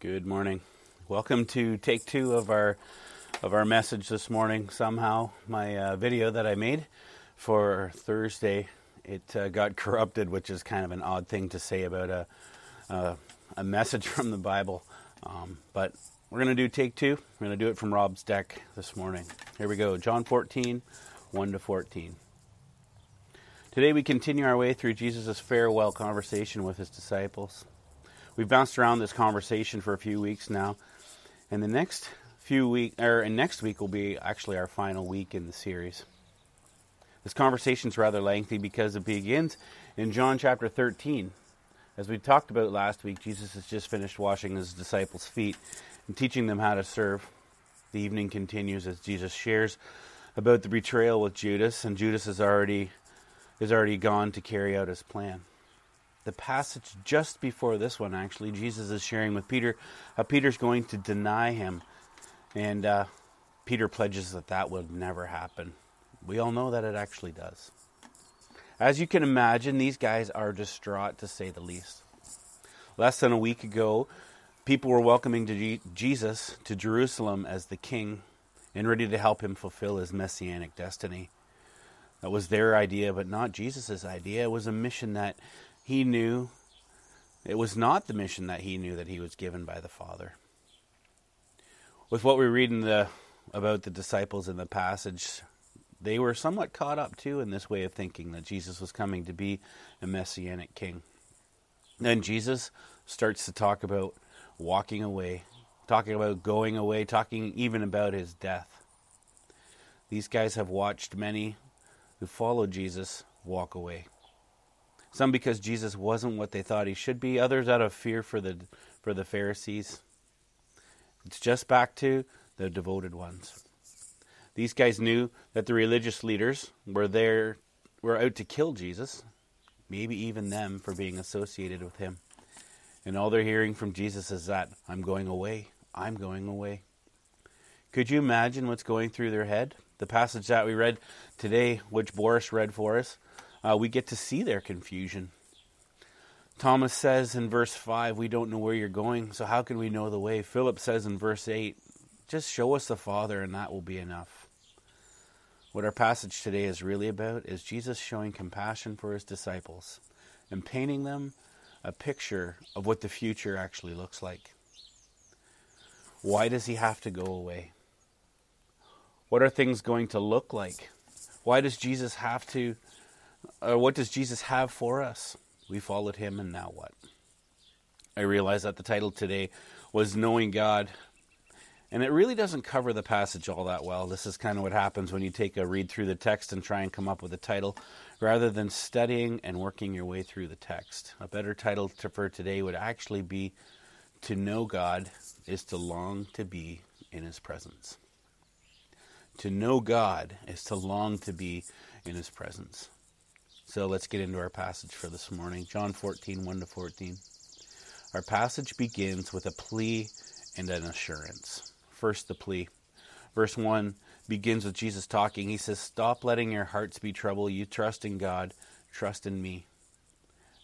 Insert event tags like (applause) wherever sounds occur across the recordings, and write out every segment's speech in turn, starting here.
Good morning. Welcome to take two of our of our message this morning. Somehow, my uh, video that I made for Thursday it uh, got corrupted, which is kind of an odd thing to say about a a, message (laughs) from the Bible. Um, but we're going to do take two. We're going to do it from Rob's deck this morning. Here we go. John 14, 1 to 14. Today we continue our way through Jesus' farewell conversation with his disciples. We've bounced around this conversation for a few weeks now, and the next few week or and next week will be actually our final week in the series. This conversation is rather lengthy because it begins in John chapter 13. As we talked about last week, Jesus has just finished washing his disciples' feet and teaching them how to serve. The evening continues as Jesus shares about the betrayal with Judas, and Judas has already is already gone to carry out his plan the passage just before this one, actually, Jesus is sharing with Peter how Peter's going to deny him. And uh, Peter pledges that that would never happen. We all know that it actually does. As you can imagine, these guys are distraught to say the least. Less than a week ago, people were welcoming Jesus to Jerusalem as the king and ready to help him fulfill his messianic destiny. That was their idea, but not Jesus' idea. It was a mission that he knew it was not the mission that he knew that he was given by the Father. With what we read in the about the disciples in the passage, they were somewhat caught up too in this way of thinking that Jesus was coming to be a messianic king. Then Jesus starts to talk about walking away, talking about going away, talking even about his death. These guys have watched many who followed Jesus walk away. Some because Jesus wasn't what they thought he should be, others out of fear for the for the Pharisees. It's just back to the devoted ones. These guys knew that the religious leaders were there were out to kill Jesus, maybe even them for being associated with him. And all they're hearing from Jesus is that I'm going away. I'm going away. Could you imagine what's going through their head? The passage that we read today, which Boris read for us, uh, we get to see their confusion. Thomas says in verse 5, We don't know where you're going, so how can we know the way? Philip says in verse 8, Just show us the Father, and that will be enough. What our passage today is really about is Jesus showing compassion for his disciples and painting them a picture of what the future actually looks like. Why does he have to go away? What are things going to look like? Why does Jesus have to uh, what does Jesus have for us? We followed him, and now what? I realize that the title today was Knowing God, and it really doesn't cover the passage all that well. This is kind of what happens when you take a read through the text and try and come up with a title rather than studying and working your way through the text. A better title for today would actually be To Know God is to Long to Be in His Presence. To know God is to long to be in His presence. So let's get into our passage for this morning John 14, 1 to 14. Our passage begins with a plea and an assurance. First, the plea. Verse 1 begins with Jesus talking. He says, Stop letting your hearts be troubled. You trust in God, trust in me.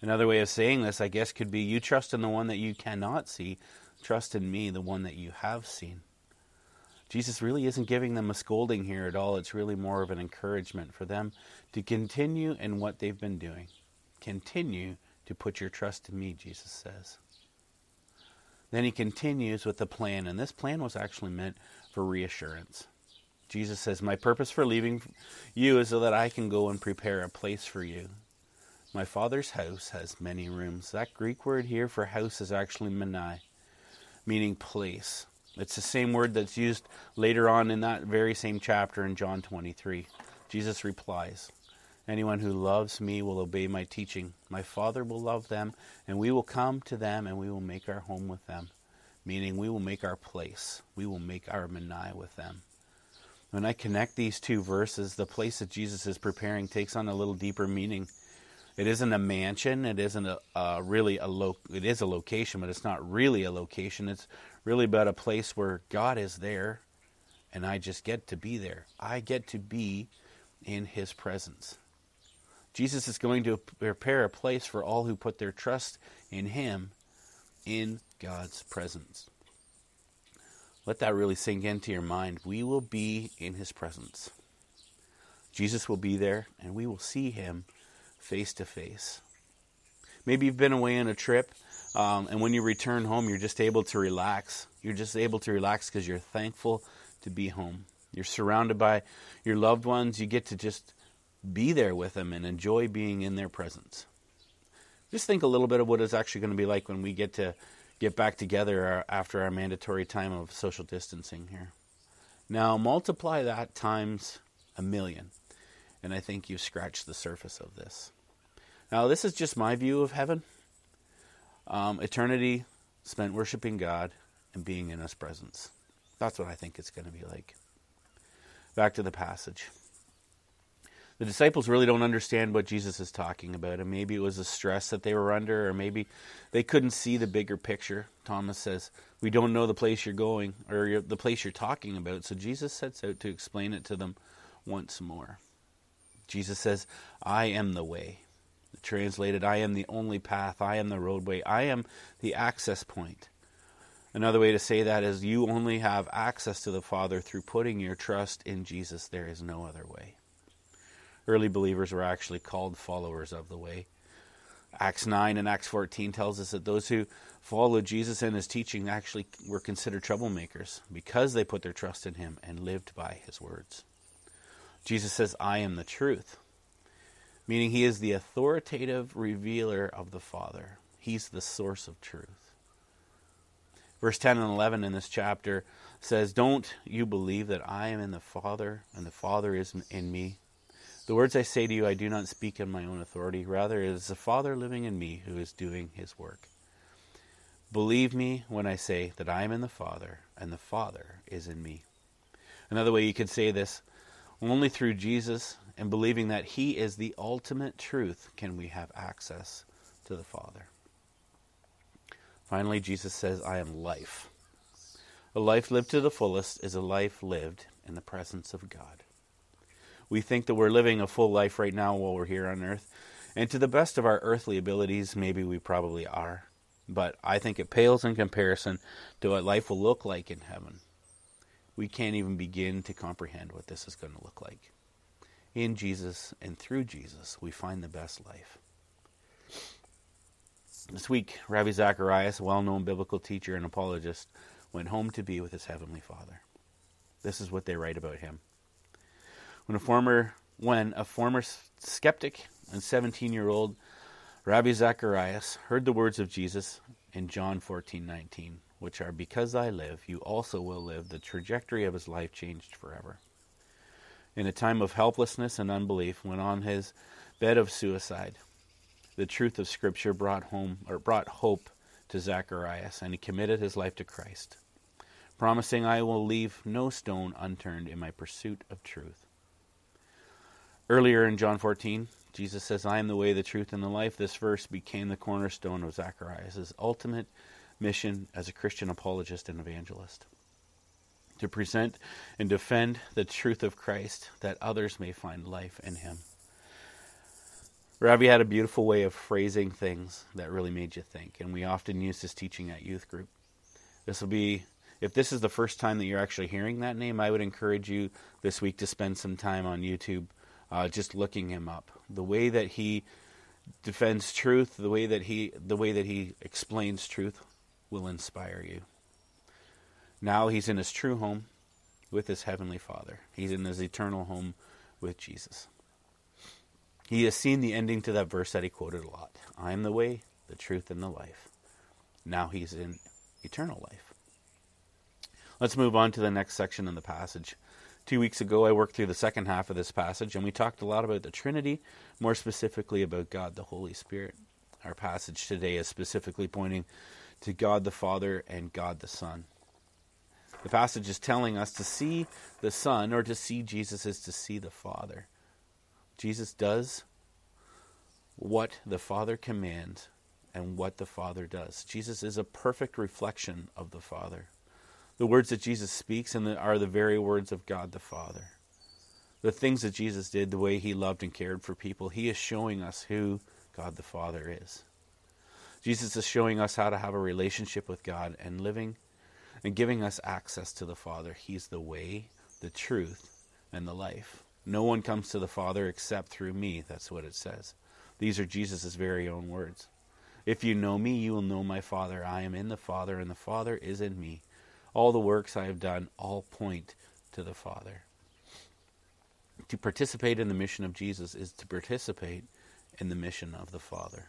Another way of saying this, I guess, could be you trust in the one that you cannot see, trust in me, the one that you have seen. Jesus really isn't giving them a scolding here at all. It's really more of an encouragement for them to continue in what they've been doing. Continue to put your trust in me, Jesus says. Then he continues with the plan, and this plan was actually meant for reassurance. Jesus says, My purpose for leaving you is so that I can go and prepare a place for you. My Father's house has many rooms. That Greek word here for house is actually menai, meaning place. It's the same word that's used later on in that very same chapter in John 23. Jesus replies, Anyone who loves me will obey my teaching. My Father will love them, and we will come to them, and we will make our home with them. Meaning, we will make our place. We will make our menai with them. When I connect these two verses, the place that Jesus is preparing takes on a little deeper meaning. It isn't a mansion. It isn't a, uh, really a lo- It is a location, but it's not really a location. It's really about a place where God is there, and I just get to be there. I get to be in His presence. Jesus is going to prepare a place for all who put their trust in Him, in God's presence. Let that really sink into your mind. We will be in his presence. Jesus will be there, and we will see him face to face. Maybe you've been away on a trip, um, and when you return home, you're just able to relax. You're just able to relax because you're thankful to be home. You're surrounded by your loved ones. You get to just be there with them and enjoy being in their presence. Just think a little bit of what it's actually going to be like when we get to get back together after our mandatory time of social distancing here. Now, multiply that times a million, and I think you've scratched the surface of this. Now, this is just my view of heaven. Um, eternity spent worshiping God and being in His presence. That's what I think it's going to be like. Back to the passage. The disciples really don't understand what Jesus is talking about, and maybe it was the stress that they were under, or maybe they couldn't see the bigger picture. Thomas says, We don't know the place you're going, or the place you're talking about. So Jesus sets out to explain it to them once more. Jesus says, I am the way. Translated, I am the only path, I am the roadway, I am the access point. Another way to say that is you only have access to the Father through putting your trust in Jesus. There is no other way. Early believers were actually called followers of the way. Acts 9 and Acts 14 tells us that those who followed Jesus and his teaching actually were considered troublemakers because they put their trust in him and lived by his words. Jesus says, I am the truth meaning he is the authoritative revealer of the Father. He's the source of truth. Verse 10 and 11 in this chapter says, Don't you believe that I am in the Father, and the Father is in me? The words I say to you, I do not speak in my own authority. Rather, it is the Father living in me who is doing his work. Believe me when I say that I am in the Father, and the Father is in me. Another way you could say this only through Jesus and believing that He is the ultimate truth can we have access to the Father. Finally, Jesus says, I am life. A life lived to the fullest is a life lived in the presence of God. We think that we're living a full life right now while we're here on earth, and to the best of our earthly abilities, maybe we probably are. But I think it pales in comparison to what life will look like in heaven. We can't even begin to comprehend what this is going to look like in Jesus and through Jesus, we find the best life. This week, Ravi Zacharias, a well known biblical teacher and apologist, went home to be with his heavenly Father. This is what they write about him. When a former when a former skeptic and 17-year-old Ravi Zacharias heard the words of Jesus in John 14:19, which are because I live, you also will live, the trajectory of his life changed forever in a time of helplessness and unbelief, when on his bed of suicide. The truth of Scripture brought home or brought hope to Zacharias, and he committed his life to Christ, promising, "I will leave no stone unturned in my pursuit of truth." Earlier in John 14, Jesus says, "I am the way, the truth, and the life." This verse became the cornerstone of Zacharias' ultimate mission as a Christian apologist and evangelist to present and defend the truth of Christ that others may find life in him. Ravi had a beautiful way of phrasing things that really made you think, and we often use his teaching at youth group. This will be, if this is the first time that you're actually hearing that name, I would encourage you this week to spend some time on YouTube uh, just looking him up. The way that he defends truth, the way that he, the way that he explains truth, will inspire you. Now he's in his true home with his heavenly Father. He's in his eternal home with Jesus. He has seen the ending to that verse that he quoted a lot I am the way, the truth, and the life. Now he's in eternal life. Let's move on to the next section in the passage. Two weeks ago, I worked through the second half of this passage, and we talked a lot about the Trinity, more specifically about God the Holy Spirit. Our passage today is specifically pointing to God the Father and God the Son. The passage is telling us to see the Son or to see Jesus is to see the Father. Jesus does what the Father commands and what the Father does. Jesus is a perfect reflection of the Father. The words that Jesus speaks are the very words of God the Father. The things that Jesus did, the way he loved and cared for people, he is showing us who God the Father is. Jesus is showing us how to have a relationship with God and living and giving us access to the Father. He's the way, the truth, and the life. No one comes to the Father except through me. That's what it says. These are Jesus' very own words. If you know me, you will know my Father. I am in the Father, and the Father is in me. All the works I have done all point to the Father. To participate in the mission of Jesus is to participate in the mission of the Father.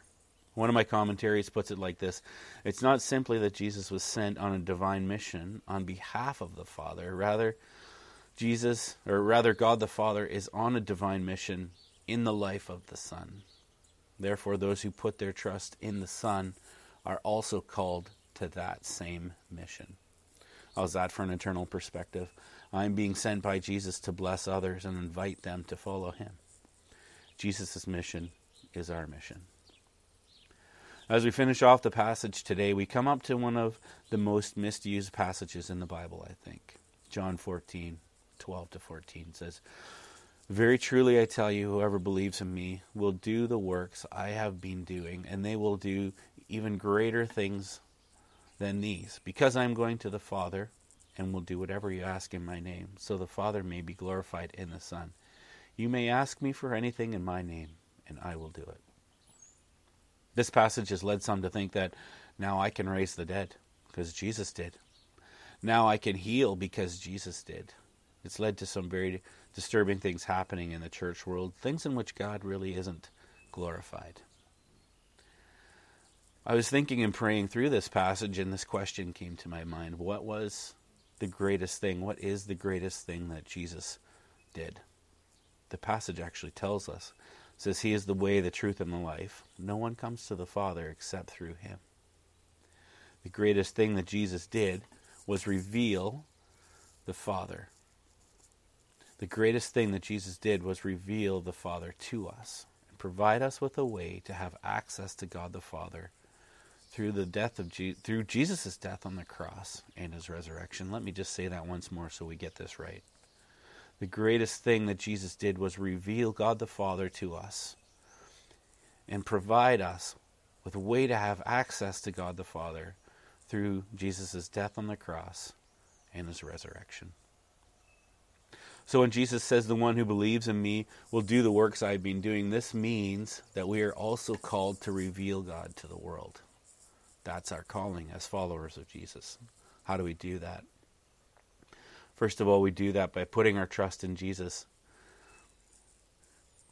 One of my commentaries puts it like this It's not simply that Jesus was sent on a divine mission on behalf of the Father. Rather, Jesus, or rather, God the Father, is on a divine mission in the life of the Son. Therefore, those who put their trust in the Son are also called to that same mission. How's that for an eternal perspective? I'm being sent by Jesus to bless others and invite them to follow him. Jesus' mission is our mission. As we finish off the passage today, we come up to one of the most misused passages in the Bible, I think. John 14, 12 to 14 says, Very truly I tell you, whoever believes in me will do the works I have been doing, and they will do even greater things than these, because I am going to the Father and will do whatever you ask in my name, so the Father may be glorified in the Son. You may ask me for anything in my name, and I will do it. This passage has led some to think that now I can raise the dead, because Jesus did. Now I can heal because Jesus did. It's led to some very disturbing things happening in the church world, things in which God really isn't glorified. I was thinking and praying through this passage, and this question came to my mind What was the greatest thing? What is the greatest thing that Jesus did? The passage actually tells us. Says he is the way, the truth, and the life. No one comes to the Father except through him. The greatest thing that Jesus did was reveal the Father. The greatest thing that Jesus did was reveal the Father to us and provide us with a way to have access to God the Father through the death of Je- through Jesus' death on the cross and his resurrection. Let me just say that once more so we get this right. The greatest thing that Jesus did was reveal God the Father to us and provide us with a way to have access to God the Father through Jesus' death on the cross and his resurrection. So when Jesus says, The one who believes in me will do the works I've been doing, this means that we are also called to reveal God to the world. That's our calling as followers of Jesus. How do we do that? First of all, we do that by putting our trust in Jesus.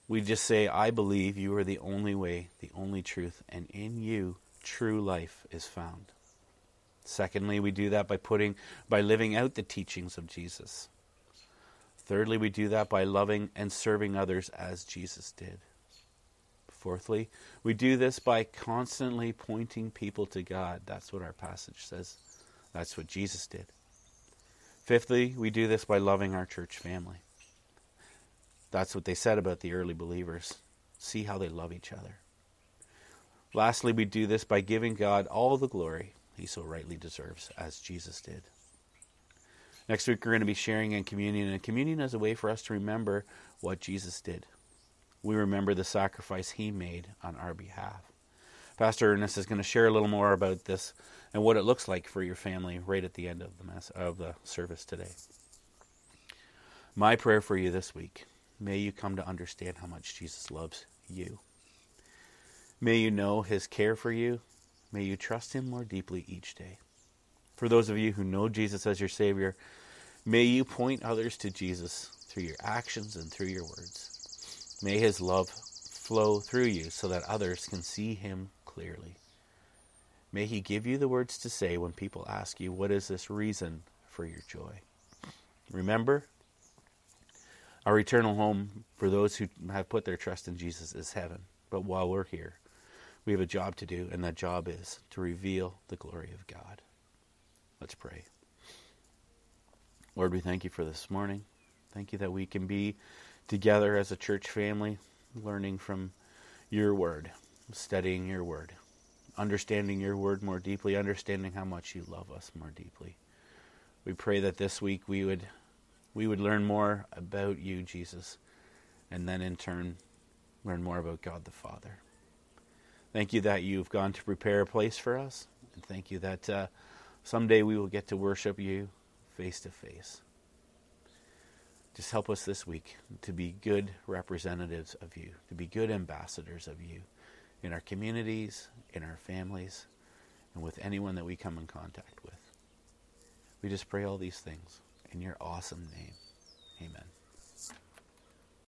We just say, I believe you are the only way, the only truth, and in you true life is found. Secondly, we do that by putting by living out the teachings of Jesus. Thirdly, we do that by loving and serving others as Jesus did. Fourthly, we do this by constantly pointing people to God. That's what our passage says. That's what Jesus did. Fifthly, we do this by loving our church family. That's what they said about the early believers. See how they love each other. Lastly, we do this by giving God all the glory he so rightly deserves, as Jesus did. Next week, we're going to be sharing in communion, and communion is a way for us to remember what Jesus did we remember the sacrifice he made on our behalf. Pastor Ernest is going to share a little more about this and what it looks like for your family right at the end of the mess, of the service today. My prayer for you this week, may you come to understand how much Jesus loves you. May you know his care for you. May you trust him more deeply each day. For those of you who know Jesus as your Savior, may you point others to Jesus through your actions and through your words. May his love flow through you so that others can see him clearly. May he give you the words to say when people ask you, What is this reason for your joy? Remember, our eternal home for those who have put their trust in Jesus is heaven. But while we're here, we have a job to do, and that job is to reveal the glory of God. Let's pray. Lord, we thank you for this morning. Thank you that we can be together as a church family, learning from your word, studying your word, understanding your word more deeply, understanding how much you love us more deeply. We pray that this week we would we would learn more about you, Jesus, and then in turn learn more about God the Father. Thank you that you've gone to prepare a place for us. And thank you that uh, someday we will get to worship you face to face. Just help us this week to be good representatives of you, to be good ambassadors of you in our communities, in our families, and with anyone that we come in contact with. We just pray all these things in your awesome name. Amen.